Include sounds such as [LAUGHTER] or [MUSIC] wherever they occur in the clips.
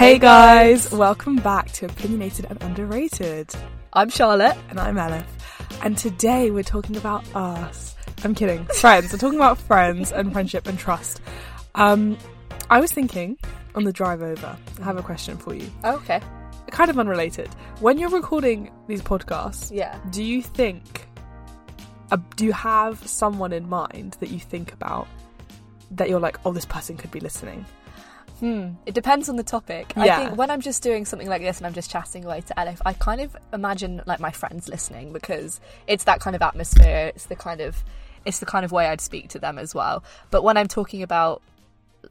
Hey guys, welcome back to Opinionated and Underrated. I'm Charlotte. And I'm Elif. And today we're talking about us. I'm kidding. Friends. we're talking about friends and friendship and trust. Um, I was thinking on the drive over, I have a question for you. Okay. Kind of unrelated. When you're recording these podcasts, Yeah. do you think, uh, do you have someone in mind that you think about that you're like, oh, this person could be listening? Hmm. It depends on the topic. Yeah. I think when I'm just doing something like this and I'm just chatting away to Elif, I kind of imagine like my friends listening because it's that kind of atmosphere. It's the kind of it's the kind of way I'd speak to them as well. But when I'm talking about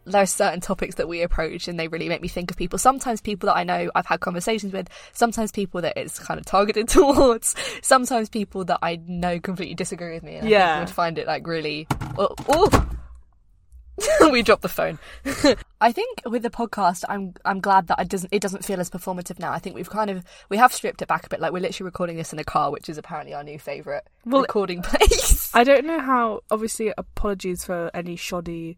there are certain topics that we approach and they really make me think of people. Sometimes people that I know I've had conversations with, sometimes people that it's kind of targeted [LAUGHS] towards, sometimes people that I know completely disagree with me and I Yeah. think would find it like really oh, oh. [LAUGHS] we dropped the phone. [LAUGHS] I think with the podcast, I'm I'm glad that it doesn't it doesn't feel as performative now. I think we've kind of we have stripped it back a bit. Like we're literally recording this in a car, which is apparently our new favourite Well, recording place. I don't know how. Obviously, apologies for any shoddy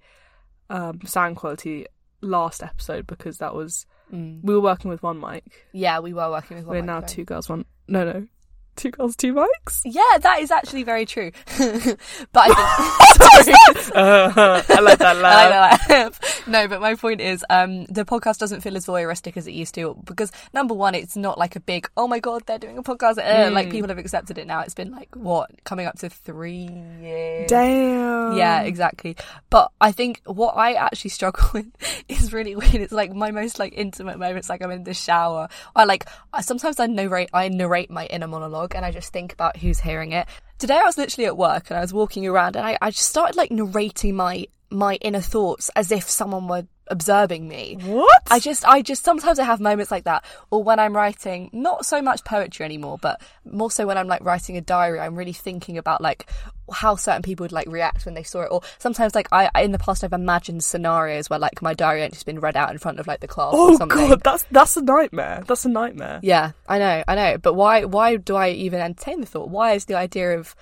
um, sound quality last episode because that was Mm. we were working with one mic. Yeah, we were working with. one We're now two girls, one no, no, two girls, two mics. Yeah, that is actually very true. [LAUGHS] but I think [LAUGHS] Uh, [LAUGHS] I like that I laugh. like that. no, but my point is, um, the podcast doesn't feel as voyeuristic as it used to because number one, it's not like a big, oh my god, they're doing a podcast. Uh, Like Mm. people have accepted it now. It's been like what coming up to three years. Damn. Yeah, exactly. But I think what I actually struggle with is really weird. It's like my most like intimate moments, like I'm in the shower. I like I- sometimes I narrate I narrate my inner monologue and I just think about who's hearing it. Today I was literally at work and I was walking around and I, I just started like narrating my my inner thoughts as if someone were observing me. What? I just, I just sometimes I have moments like that, or when I'm writing, not so much poetry anymore, but more so when I'm like writing a diary, I'm really thinking about like how certain people would like react when they saw it, or sometimes like I, in the past I've imagined scenarios where like my diary entry's been read out in front of like the class or oh god, that's that's a nightmare. That's a nightmare. Yeah, I know, I know, but why, why do I even entertain the thought? Why is the idea of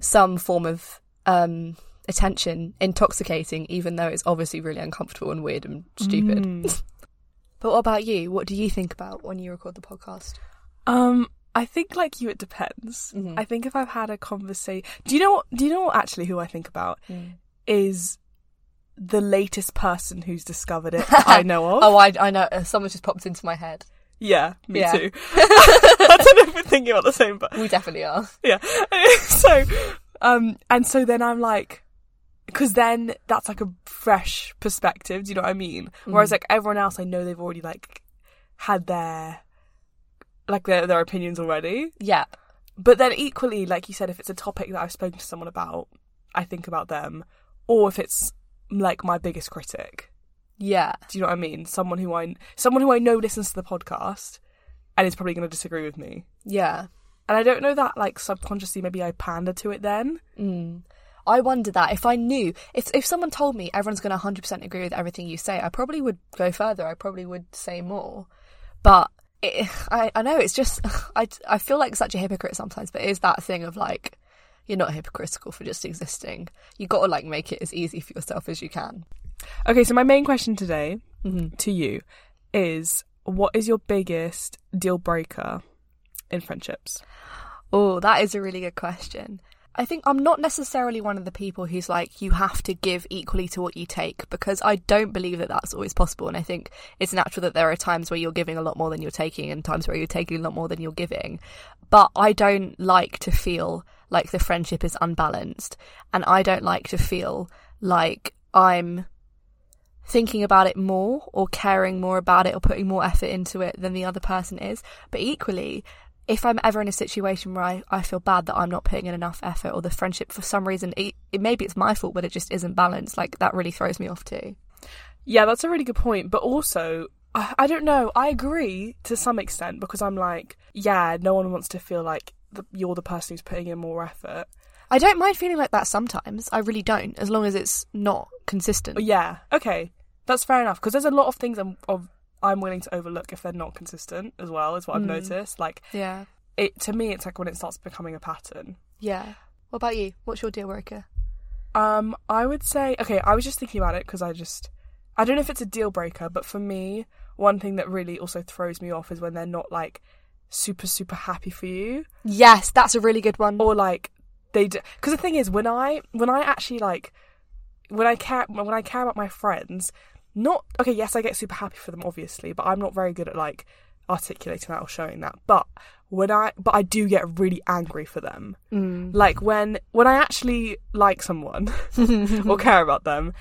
some form of um attention intoxicating, even though it's obviously really uncomfortable and weird and stupid? Mm. [LAUGHS] But what about you? What do you think about when you record the podcast? Um, I think like you, it depends. Mhm. I think if I've had a conversation, do you know? What, do you know what actually who I think about is the latest person who's discovered it. [LAUGHS] I know of. Oh, I, I know. uh, Someone just popped into my head. yeah, me Yeah. too. [LAUGHS] I don't know if we're thinking about the same, but We definitely are. yeah. so, um, and so then I'm like, because then that's like a fresh perspective. Do you know what I mean? Whereas Mhm. like everyone else, I know they've already like had their like their their opinions already. Yeah. But then equally, like you said, if it's a topic that I've spoken to someone about, I think about them, or if it's like my biggest critic. Yeah. Do you know what I mean? Someone who I someone who I know listens to the podcast and is probably going to disagree with me. Yeah. And I don't know that like subconsciously maybe I pander to it then. Mm. I wonder that if I knew, if if someone told me everyone's going to 100% agree with everything you say, I probably would go further. I probably would say more. But it, [SIGHS] I, I know it's just, [SIGHS] I, I feel like such a hypocrite sometimes, but it is that thing of like, you're not hypocritical for just existing. You got to like make it as easy for yourself as you can. Okay, so my main question today Mm-hmm. to you is what is your biggest deal breaker in friendships? Oh, that is a really good question. I think I'm not necessarily one of the people who's like, you have to give equally to what you take, because I don't believe that that's always possible. And I think it's natural that there are times where you're giving a lot more than you're taking and times where you're taking a lot more than you're giving. But I don't like to feel like the friendship is unbalanced. And I don't like to feel like I'm thinking about it more or caring more about it or putting more effort into it than the other person is. But equally, if I'm ever in a situation where I, I feel bad that I'm not putting in enough effort or the friendship for some reason, it, it maybe it's my fault, but it just isn't balanced. Like that really throws me off too. Yeah, that's a really good point. But also, I, I don't know. I agree to some extent because I'm like, yeah, no one wants to feel like the, you're the person who's putting in more effort. I don't mind feeling like that sometimes. I really don't, as long as it's not consistent. Yeah, okay, that's fair enough. Because there's a lot of things I'm of, I'm willing to overlook if they're not consistent as well. Is what I've Mm. noticed. Like Yeah. it to me, it's like when it starts becoming a pattern. Yeah. What about you? What's your deal breaker? Um, I would say okay. I was just thinking about it because I just I don't know if it's a deal breaker, but for me, one thing that really also throws me off is when they're not like super super happy for you Yes, that's a really good one. or like they because the thing is when i when i actually like when i care when i care about my friends not okay yes i get super happy for them obviously but i'm not very good at like articulating that or showing that but when i but i do get really angry for them Mm. like when when i actually like someone [LAUGHS] or care about them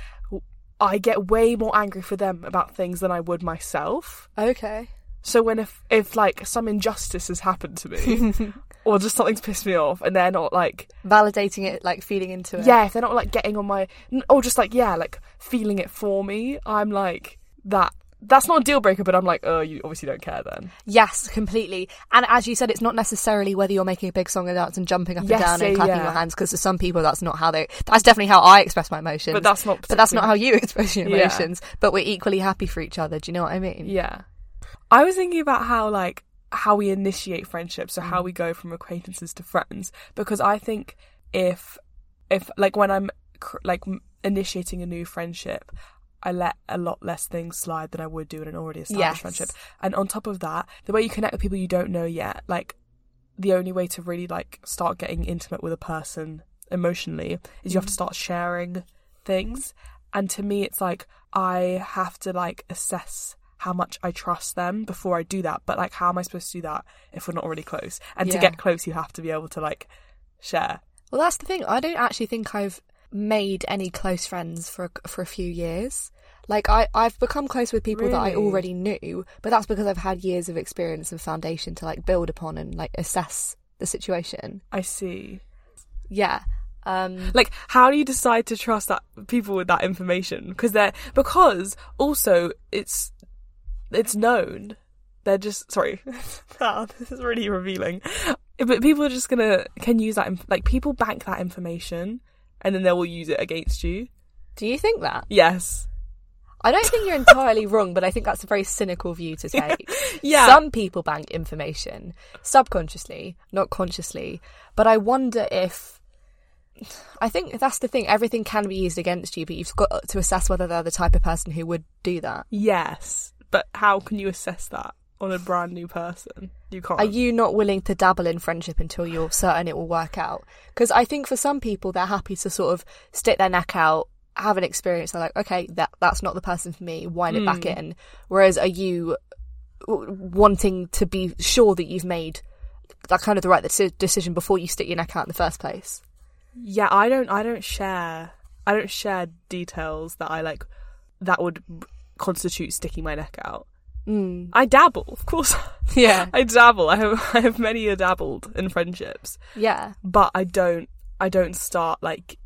i get way more angry for them about things than i would myself Okay. so when if if like some injustice has happened to me [LAUGHS] or just something's pissed me off and they're not like Validating it, like feeding into it. yeah if they're not like getting on my or just like yeah like feeling it for me i'm like that that's not a deal breaker but i'm like oh you obviously don't care then Yes, completely. And as you said, it's not necessarily whether you're making a big song and dance and jumping up Yes, and down and clapping yeah. your hands, because for some people that's not how they. That's definitely how I express my emotions. but that's not But that's not how you [LAUGHS] express your Yeah. emotions. But we're equally happy for each other. Do you know what I mean? yeah i was thinking about how like how we initiate friendships so Mm. how we go from acquaintances to friends because i think if if like when i'm cr- like initiating a new friendship I let a lot less things slide than I would do in an already established Yes. friendship. And on top of that, the way you connect with people you don't know yet, like the only way to really like start getting intimate with a person emotionally is you have to start sharing things. And to me it's like I have to like assess how much I trust them before I do that. But like how am I supposed to do that if we're not already close? And to get close you have to be able to like share. Well, that's the thing. I don't actually think I've made any close friends for a, for a few years. Like I, I've become close with people that I already knew, but that's because I've had years of experience and foundation to like build upon and like assess the situation. I see. Yeah. Um, like how do you decide to trust that people with that information because they're because also it's it's known they're just sorry wow, [LAUGHS] ah, this is really revealing but people are just gonna can use that like people bank that information and then they will use it against you do you think that? yes I don't think you're entirely [LAUGHS] wrong, but I think that's a very cynical view to take. [LAUGHS] yeah Some people bank information subconsciously, not consciously. But I wonder if. I think that's the thing. Everything can be used against you, but you've got to assess whether they're the type of person who would do that. yes but how can you assess that on a brand new person you can't Are you not willing to dabble in friendship until you're certain it will work out? Because I think for some people, they're happy to sort of stick their neck out, have an experience. They're like, okay, that that's not the person for me. Wind it back Hmm. in. Whereas, are you wanting to be sure that you've made that kind of the right decision before you stick your neck out in the first place? Yeah, I don't. I don't share. I don't share details that I like. That would constitute sticking my neck out. Mm. I dabble, of course. [LAUGHS] Yeah, I dabble. I have. [LAUGHS] I have many a dabbled in friendships, yeah, but I don't. I don't start like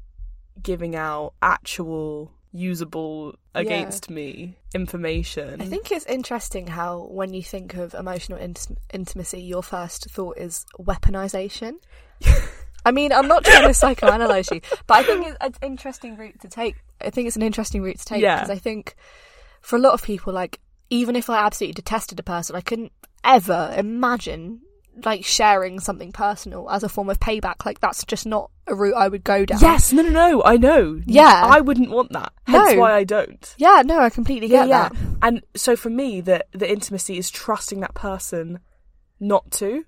giving out actual usable against me information. I think it's interesting how when you think of emotional int- intimacy, your first thought is weaponization. [LAUGHS] I mean, I'm not trying to psychoanalyze you, but I think it's an interesting route to take. I think it's an interesting route to take Yeah. because I think for a lot of people, like even if I absolutely detested a person, I couldn't ever imagine like sharing something personal as a form of payback. Like that's just not a route I would go down. Yes, no, no, no. I know. Yeah. I wouldn't want that. No. why I don't. Yeah, no, I completely get that. And so for me, the the intimacy is trusting that person not to.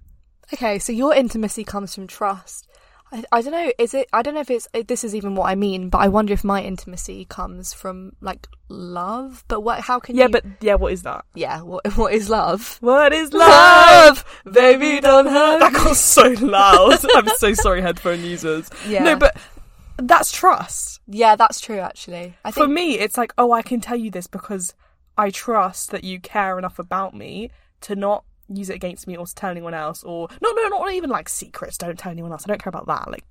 Okay, so your intimacy comes from trust. I, I don't know. Is it? I don't know if it's. This is even what I mean, but I wonder if my intimacy comes from like love. But what? How can Yeah, you? but yeah, what is that? yeah. What? [LAUGHS] What is love? What is Love, love? baby, don't hurt That got so loud. [LAUGHS] I'm so sorry, headphone users. Yeah. No, but that's trust. Yeah, that's true. Actually, I think... For me, it's like, oh, I can tell you this because I trust that you care enough about me to not use it against me or to tell anyone else or no no not even like secrets don't tell anyone else i don't care about that like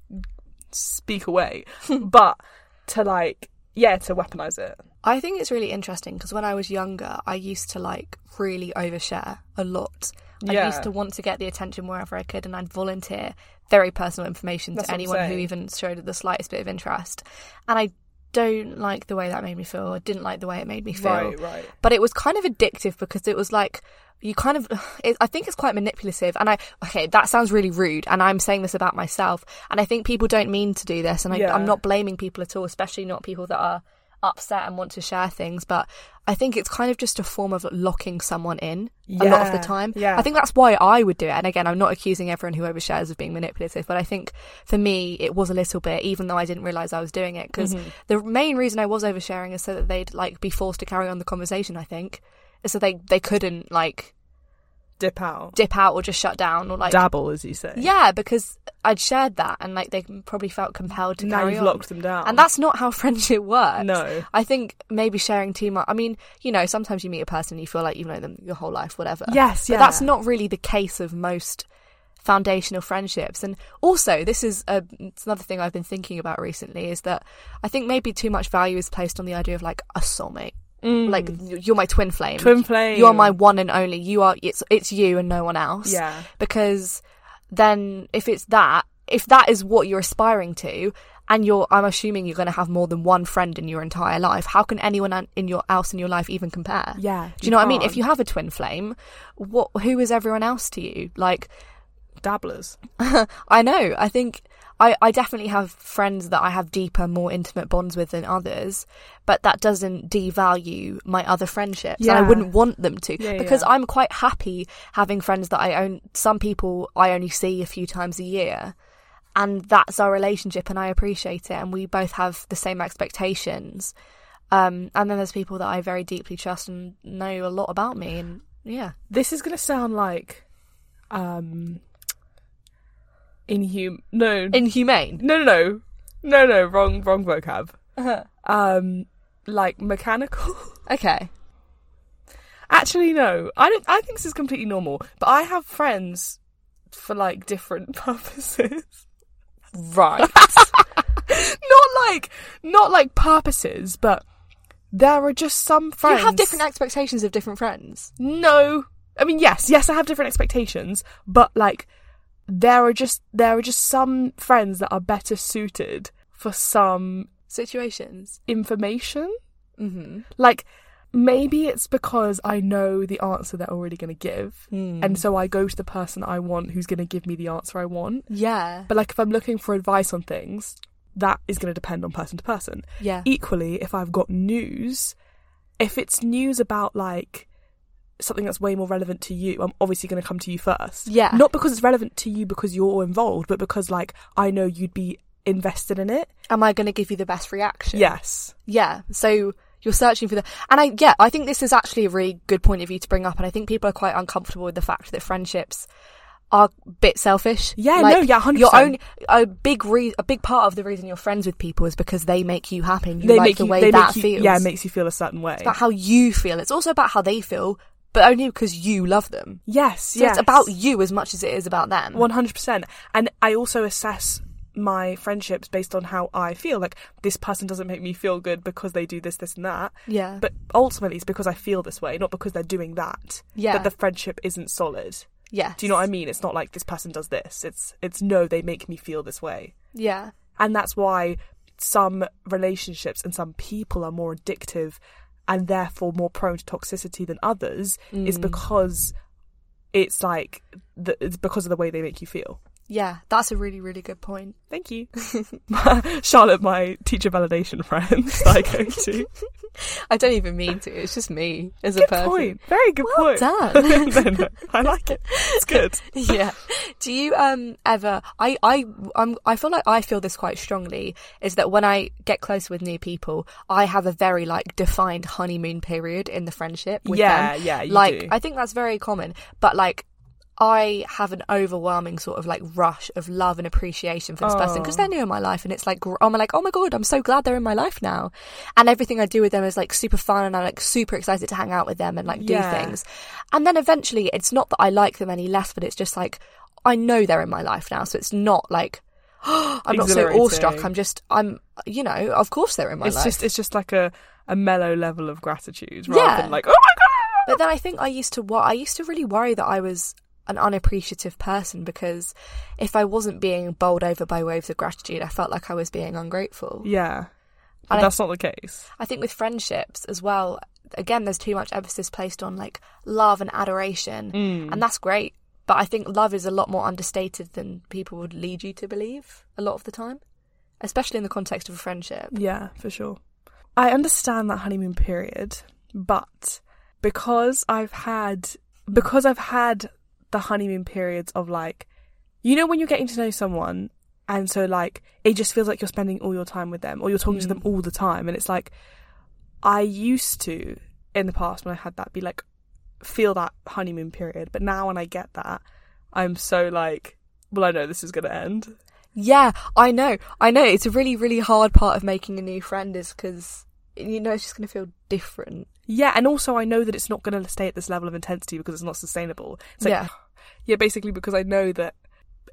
speak away [LAUGHS] but to like yeah to weaponize it I think it's really interesting because when I was younger, I used to like really overshare a lot. I Yeah. used to want to get the attention wherever I could, and I'd volunteer very personal information That's to anyone who even showed the slightest bit of interest. And I don't like the way that made me feel. I didn't like the way it made me feel. right right But it was kind of addictive because it was like you kind of. [SIGHS] It, I think it's quite manipulative, and I okay that sounds really rude, and I'm saying this about myself, and I think people don't mean to do this, and I, Yeah. I'm not blaming people at all, especially not people that are upset and want to share things, but I think it's kind of just a form of locking someone in a lot of the time. yeah. I think that's why I would do it. And again, I'm not accusing everyone who overshares of being manipulative, but I think for me, it was a little bit, even though I didn't realize I was doing it. Because Mm-hmm. the main reason I was oversharing is so that they'd like be forced to carry on the conversation. I think, so they they couldn't like Dip out. dip out or just shut down or like Dabble, as you say. yeah, because I'd shared that and like they probably felt compelled to Now you've on. locked them down. And that's not how [LAUGHS] friendship works. No. I think maybe sharing too much. I mean, you know, sometimes you meet a person and you feel like you've known them your whole life, whatever. Yes, But yeah. that's not really the case of most foundational friendships. And also, this is a, it's another thing I've been thinking about recently is that I think maybe too much value is placed on the idea of like a soulmate. Like you're my twin flame. Mm. Twin flame. You are my one and only. You are. It's it's you and no one else Yeah. because then if it's that if that is what you're aspiring to and you're i'm assuming you're going to have more than one friend in your entire life how can anyone in your else in your life even compare Yeah. do you know what i mean if you have a twin flame what who is everyone else to you like Dabblers. [LAUGHS] i know i think I, I definitely have friends that I have deeper, more intimate bonds with than others, but that doesn't devalue my other friendships. And I wouldn't want them to Yeah, because yeah. I'm quite happy having friends that I own. Some people I only see a few times a year, and that's our relationship, and I appreciate it. And we both have the same expectations. Um, and then there's people that I very deeply trust and know a lot about me, and yeah, This is going to sound like um inhum no inhumane. no no no no no wrong wrong vocab Uh-huh. um like mechanical [LAUGHS] Okay, actually no i don't i think this is completely normal but i have friends for like different [LAUGHS] purposes right. [LAUGHS] not like not like purposes but there are just some friends. you have different expectations of different friends. No. I mean, yes, yes, I have different expectations, but like, there are just there are just some friends that are better suited for some Situations. information. Mm-hmm. Like, maybe it's because I know the answer they're already going to give, Hmm. and so I go to the person I want who's going to give me the answer I want. Yeah. But like, if I'm looking for advice on things, that is going to depend on person to person. Yeah. equally if i've got news if it's news about like something that's way more relevant to you i'm obviously going to come to you first Yeah. not because it's relevant to you because you're involved but because like i know you'd be invested in it Am I going to give you the best reaction? yes Yeah. So you're searching for the, and I, yeah, I think this is actually a really good point of view to bring up. And I think people are quite uncomfortable with the fact that friendships are a bit selfish. Yeah, no, yeah, 100%. Your own, a big re- a big part of the reason you're friends with people is because they make you happy and you they like make the you way that you, feels. yeah it makes you feel a certain way it's about how you feel. It's also about how they feel, but only because you love them. yes So yes it's about you as much as it is about them. 100% and i also assess my friendships based on how i feel like this person doesn't make me feel good because they do this this and that yeah. but ultimately it's because i feel this way not because they're doing that Yeah. that the friendship isn't solid yeah. Do you know what I mean? It's not like this person does this. It's it's no, they make me feel this way. Yeah. And that's why some relationships and some people are more addictive and therefore more prone to toxicity than others is Mm. because it's like the, it's because of the way they make you feel. Yeah. That's a really, really good point. Thank you. [LAUGHS] [LAUGHS] Charlotte, my teacher validation friend that [LAUGHS] I go to. I don't even mean to. It's just me as a Good person. point. Very good Well point. done. no, no, I like it. It's good. yeah. Do you um ever? I I I'm, I feel like I feel this quite strongly. Is that when I get close with new people, I have a very like defined honeymoon period in the friendship with Yeah, them. yeah, you like do. I think that's very common. But like. I have an overwhelming sort of like rush of love and appreciation for this person because they're new in my life, and it's like I'm like, oh my god, I'm so glad they're in my life now, and everything I do with them is like super fun, and I'm like super excited to hang out with them and like do things, and then eventually it's not that I like them any less, but it's just like I know they're in my life now, so it's not like [GASPS] I'm not so awestruck. I'm just I'm you know of course they're in my it's life. It's just it's just like a, a mellow level of gratitude rather Yeah. than like, oh my god. But then I think I used to what I used to really worry that I was an unappreciative person because if I wasn't being bowled over by waves of gratitude, I felt like I was being ungrateful. Yeah. But And I- that's not the case. I think with friendships as well, again, there's too much emphasis placed on like love and adoration, Mm. and that's great. But I think love is a lot more understated than people would lead you to believe a lot of the time, especially in the context of a friendship. Yeah, for sure. I understand that honeymoon period, but because I've had because I've had the honeymoon periods of like you know when you're getting to know someone and so like it just feels like you're spending all your time with them or you're talking to them Mm. all the time and it's like I used to in the past when I had that be like feel that honeymoon period, but now when I get that, I'm so like well I know this is gonna end. Yeah, I know. I know. It's a really, really hard part of making a new friend is because you know it's just going to feel different. Yeah, and also I know that it's not going to stay at this level of intensity because it's not sustainable. It's like, Yeah. [SIGHS] yeah, basically because I know that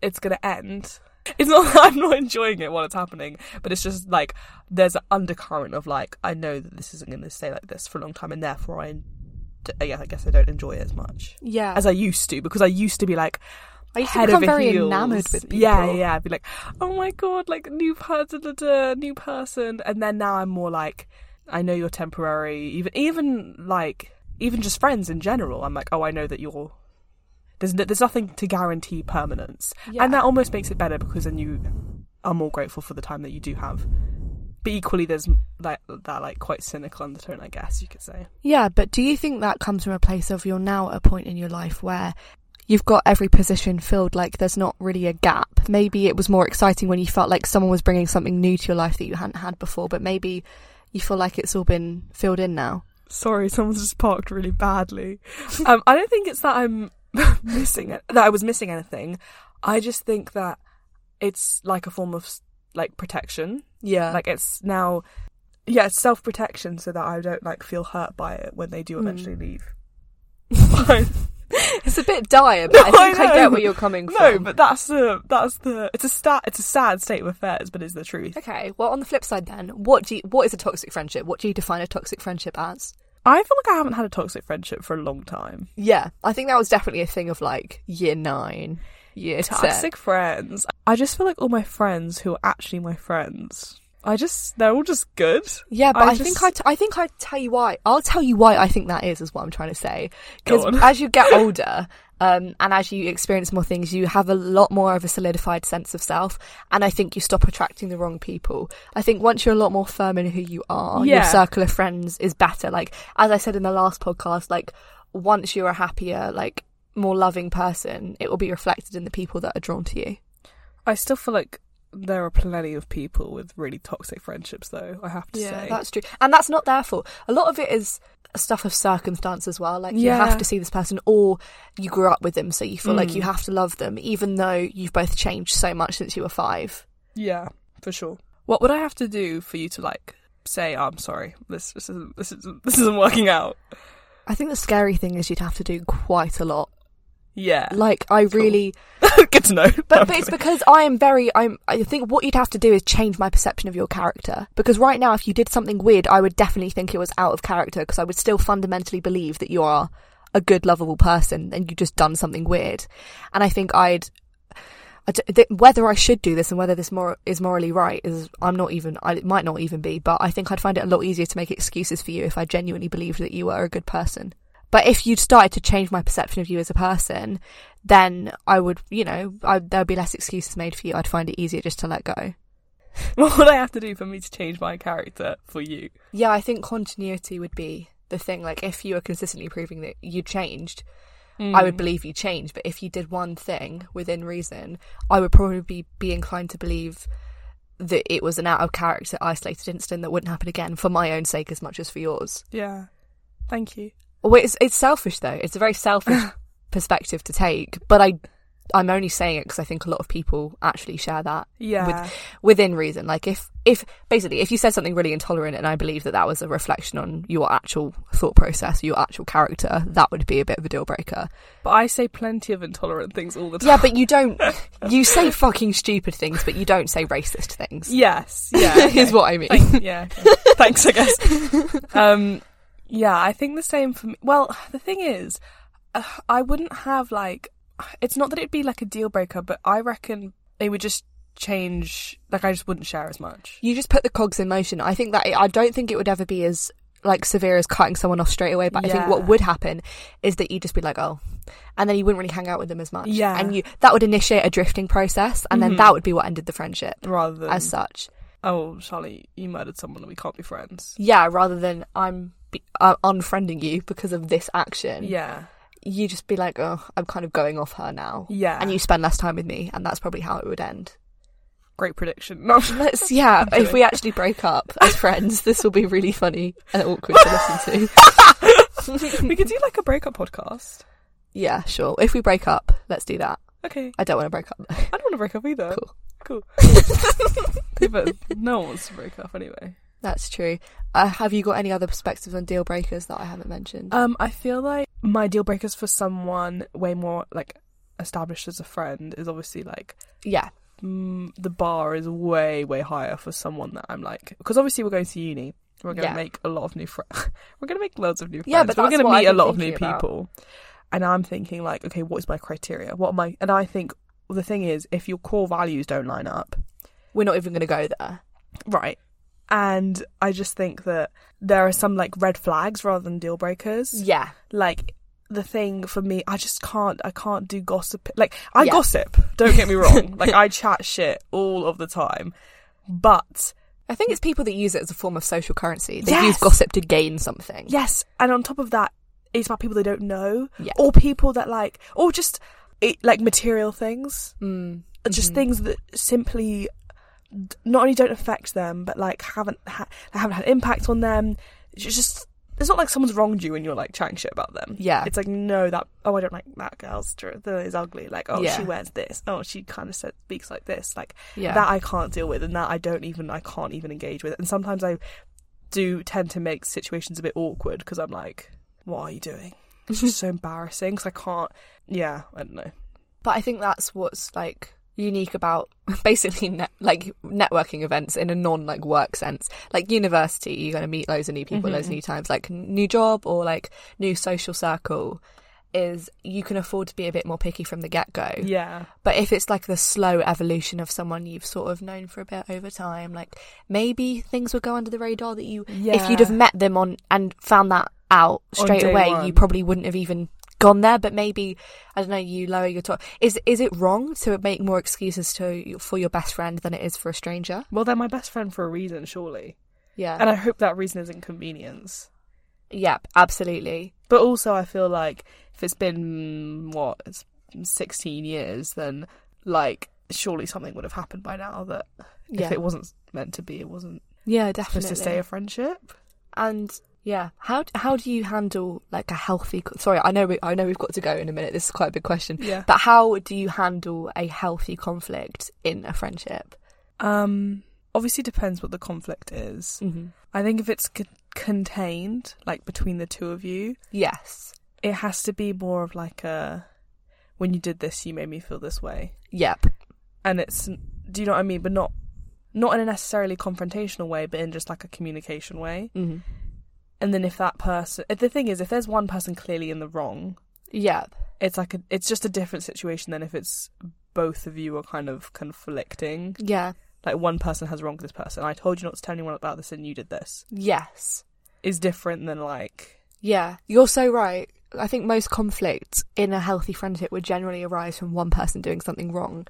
it's going to end. It's not that [LAUGHS] I'm not enjoying it while it's happening, but it's just like there's an undercurrent of like I know that this isn't going to stay like this for a long time, and therefore I, yeah, I guess I don't enjoy it as much Yeah. as I used to because I used to be like I used to become very heels. enamoured with people. Yeah, yeah, I'd be like, oh my god, like new person, new person, and then now I'm more like, I know you're temporary. Even, even like, even just friends in general. I'm like, oh, I know that you're. There's n- there's nothing to guarantee permanence, Yeah. and that almost makes it better because then you are more grateful for the time that you do have. But equally, there's like that like quite cynical undertone, I guess you could say. Yeah, but do you think that comes from a place of you're now at a point in your life where you've got every position filled, like there's not really a gap? Maybe it was more exciting when you felt like someone was bringing something new to your life that you hadn't had before, but maybe you feel like it's all been filled in now. Sorry, someone's just parked really badly. um, I don't think it's that I'm [LAUGHS] missing it, that I was missing anything. I just think that it's like a form of like protection. Yeah. Like it's now, yeah, it's self protection so that I don't like feel hurt by it when they do Mm. eventually leave. [LAUGHS] [LAUGHS] it's a bit dire, but I No, I think I, know. get where you're coming from. no, but that's the that's the it's a stat it's a sad state of affairs, but it's the truth. Okay, well on the flip side then, what do you, what is a toxic friendship? What do you define a toxic friendship as? I feel like I haven't had a toxic friendship for a long time. Yeah, I think that was definitely a thing of like year nine, year toxic friends. I just feel like all my friends who are actually my friends, I just they're all just good. Yeah, but I I, think just- I, t- I think I tell you why. I'll tell you why I think that is, is what I'm trying to say. Because as you get older, um, and as you experience more things, you have a lot more of a solidified sense of self, and I think you stop attracting the wrong people. I think once you're a lot more firm in who you are, your circle of friends is better. Like as I said in the last podcast, like once you're a happier, like more loving person, it will be reflected in the people that are drawn to you. I still feel like there are plenty of people with really toxic friendships, though. I have to say. that's true, and that's not their fault. A lot of it is stuff of circumstance as well. Like you have to see this person, or you grew up with them, so you feel like Mm. you have to love them, even though you've both changed so much since you were five. yeah, for sure. What would I have to do for you to like say, oh, "I'm sorry, this this isn't this isn't this isn't working out"? I think the scary thing is you'd have to do quite a lot. Yeah, Like I Cool. really, [LAUGHS] good to know. but, but it's because I am very. I'm. I think what you'd have to do is change my perception of your character. Because right now, if you did something weird, I would definitely think it was out of character. Because I would still fundamentally believe that you are a good, lovable person, and you've just done something weird. And I think I'd. I d- th- whether I should do this and whether this mor- is morally right is I'm not even. I, it might not even be, but I think I'd find it a lot easier to make excuses for you if I genuinely believed that you were a good person. But if you'd started to change my perception of you as a person, then I would, you know, I, there would be less excuses made for you. I'd find it easier just to let go. [LAUGHS] what would I have to do for me to change my character for you? Yeah, I think continuity would be the thing. Like, if you were consistently proving that you changed, I would hmm. believe you changed. But if you did one thing within reason, I would probably be, be inclined to believe that it was an out of character, isolated incident that wouldn't happen again for my own sake as much as for yours. Yeah, thank you. Well, it's it's selfish though. It's a very selfish [LAUGHS] perspective to take. But I, I'm only saying it because I think a lot of people actually share that Yeah, within reason. Like if if basically if you said something really intolerant and I believe that that was a reflection on your actual thought process, your actual character, that would be a bit of a deal breaker. but I say plenty of intolerant things all the time. Yeah, but you don't. [LAUGHS] You say fucking stupid things, but you don't say racist things. Yes, yeah, [LAUGHS] is what I mean. Thank, yeah. okay. Thanks, I guess. Um, yeah, I think the same for me. Well, [SIGHS] the thing is, uh, I wouldn't have like. [SIGHS] It's not that it'd be like a deal breaker, but I reckon it would just change. Like, I just wouldn't share as much. you just put the cogs in motion. I think that it, I don't think it would ever be as like severe as cutting someone off straight away. But I think what would happen is that you'd just be like, oh, and then you wouldn't really hang out with them as much. Yeah. and you that would initiate a drifting process, and then Mhm. that would be what ended the friendship Rather than as such. Oh, Charlie, you murdered someone and we can't be friends. Yeah, rather than I'm be- uh, unfriending you because of this action. Yeah. You just be like, oh, I'm kind of going off her now. Yeah. And you spend less time with me, and that's probably how it would end. Great prediction. No. Let's, yeah, [LAUGHS] if we actually break up as friends, this will be really funny and awkward to listen to. [LAUGHS] [LAUGHS] we could do like a breakup podcast. Yeah, sure. If we break up, let's do that. Okay. I don't want to break up though. [LAUGHS] I don't want to break up either. Cool. Cool. [LAUGHS] but no one wants to break up anyway. That's true. Uh, have you got any other perspectives on deal breakers that I haven't mentioned? Um, I feel like my deal breakers for someone way more like established as a friend is obviously like yeah, mm, the bar is way way higher for someone that I'm like because obviously we're going to uni. We're going to Yeah. make a lot of new friends. [LAUGHS] we're going to make loads of new friends. Yeah, but we're going to what meet a lot of new about. people. And I'm thinking like, okay, what is my criteria? What am I? And I think the thing is, if your core values don't line up, we're not even going to go there. right? And I just think that there are some like red flags rather than deal breakers. Yeah, like the thing for me i just can't i can't do gossip like i Yeah. gossip don't get me wrong [LAUGHS] like i chat shit all of the time but I think it's people that use it as a form of social currency. They Yes. use gossip to gain something. yes and on top of that it's about people they don't know Yeah. or people that like or just it, like material things Mm. just Mhm. things that simply not only don't affect them but like haven't ha- haven't had impact on them it's just it's not like someone's wronged you and you're like chatting shit about them Yeah. It's like no, that oh I don't like that girl's dr- that is ugly. Like oh Yeah. she wears this. Oh she kind of speaks like this. Like Yeah. that I can't deal with, and that I don't even I can't even engage with. And sometimes I do tend to make situations a bit awkward because I'm like, what are you doing? It's just so [LAUGHS] embarrassing because I can't. Yeah, I don't know. But I think that's what's like unique about [LAUGHS] basically net, like networking events in a non like work sense. Like university, you're going to meet loads of new people, loads of Mhm. new times. Like new job or like new social circle is you can afford to be a bit more picky from the get go. Yeah, But if it's like the slow evolution of someone you've sort of known for a bit over time, like maybe things would go under the radar that you yeah. if you'd have met them on and found that out straight away, one. you probably wouldn't have even gone there. But maybe I don't know. You lower your top. Is is it wrong to make more excuses to for your best friend than it is for a stranger? well, they're my best friend for a reason, surely. Yeah. And I hope that reason is inconvenience. Yep. Absolutely. But also, I feel like if it's been mm, what it's 16 years, then like surely something would have happened by now that Yeah. if it wasn't meant to be, it wasn't yeah. supposed Definitely. to stay a friendship. and yeah, how how do you handle like a healthy? Sorry, I know we, I know we've got to go in a minute. This is quite a big question. Yeah. But how do you handle a healthy conflict in a friendship? Um. Obviously, depends what the conflict is. Mm-hmm. I think if it's c- contained, like between the two of you, Yes. it has to be more of like a when you did this, you made me feel this way, Yep. and it's do you know what I mean? But not not in a necessarily confrontational way, but in just like a communication way. Mm-hmm. And then if that person, if the thing is, if there's one person clearly in the wrong, yeah it's like a, it's just a different situation than if it's both of you are kind of conflicting. Yeah. Like one person has wronged this person. I told you not to tell anyone about this, and you did this. Yes. Is different than like Yeah, you're so right. I think most conflict in a healthy friendship would generally arise from one person doing something wrong.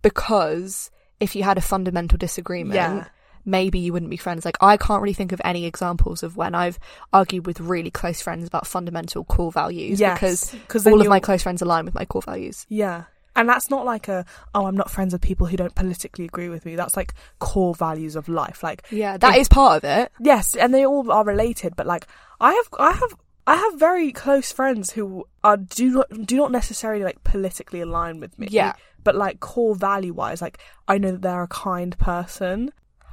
Because if you had a fundamental disagreement, yeah, maybe you wouldn't be friends. Like, I can't really think of any examples of when I've argued with really close friends about fundamental core values yes, because because all of my close friends align with my core values. yeah. And that's not like a oh I'm not friends with people who don't politically agree with me. That's like core values of life. Like Yeah, that is part of it. yes, and they all are related. But like I have I have I have very close friends who are do not do not necessarily like politically align with me. Yeah. but like core value wise, like I know that they're a kind person.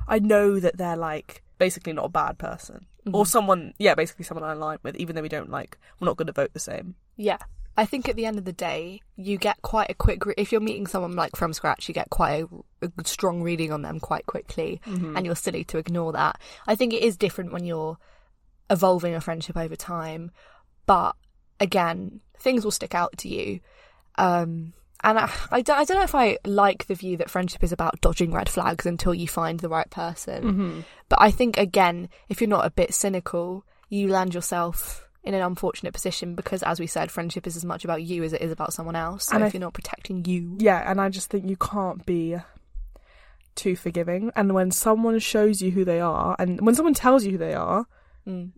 I know that they're like basically not a bad person or Mhm. someone. Yeah, basically someone I align with, even though we don't like. We're not going to vote the same. Yeah. I think at the end of the day, you get quite a quick. Re- if you're meeting someone like from scratch, you get quite a, a strong reading on them quite quickly, Mm-hmm. and you're silly to ignore that. I think it is different when you're evolving a friendship over time, but again, things will stick out to you. Um, and I, I, don't, I don't know if I like the view that friendship is about dodging red flags until you find the right person. Mm-hmm. But I think again, if you're not a bit cynical, you land yourself in an unfortunate position because, as we said, friendship is as much about you as it is about someone else. So And I if you're not protecting you, Yeah, and I just think you can't be too forgiving. And when someone shows you who they are, and when someone tells you who they are, Mm.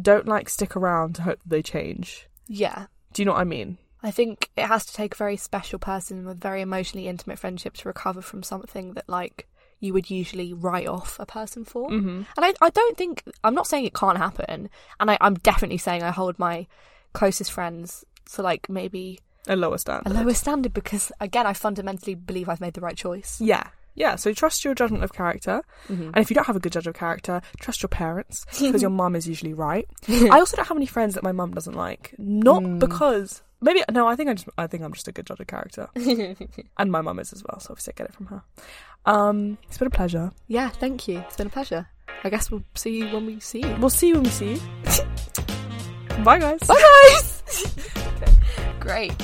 don't like stick around to hope that they change. Yeah. Do you know what I mean? I think it has to take a very special person with very emotionally intimate friendship to recover from something that like you would usually write off a person for. Mm-hmm. And I, I don't think I'm not saying it can't happen, and I, I'm definitely saying I hold my closest friends to like maybe A lower standard. a lower standard because again I fundamentally believe I've made the right choice. Yeah. Yeah, so trust your judgment of character. Mhm. And if you don't have a good judge of character, trust your parents because your [LAUGHS] mum is usually right. [LAUGHS] I also don't have any friends that my mum doesn't like. Not Mm. because maybe no, I think I just I think I'm just a good judge of character. [LAUGHS] and my mum is as well, so obviously I get it from her. Um it's been a pleasure. yeah, thank you. It's been a pleasure. I guess we'll see you when we see you. We'll see you when we see you. [LAUGHS] Bye guys. Bye guys. [LAUGHS] Great.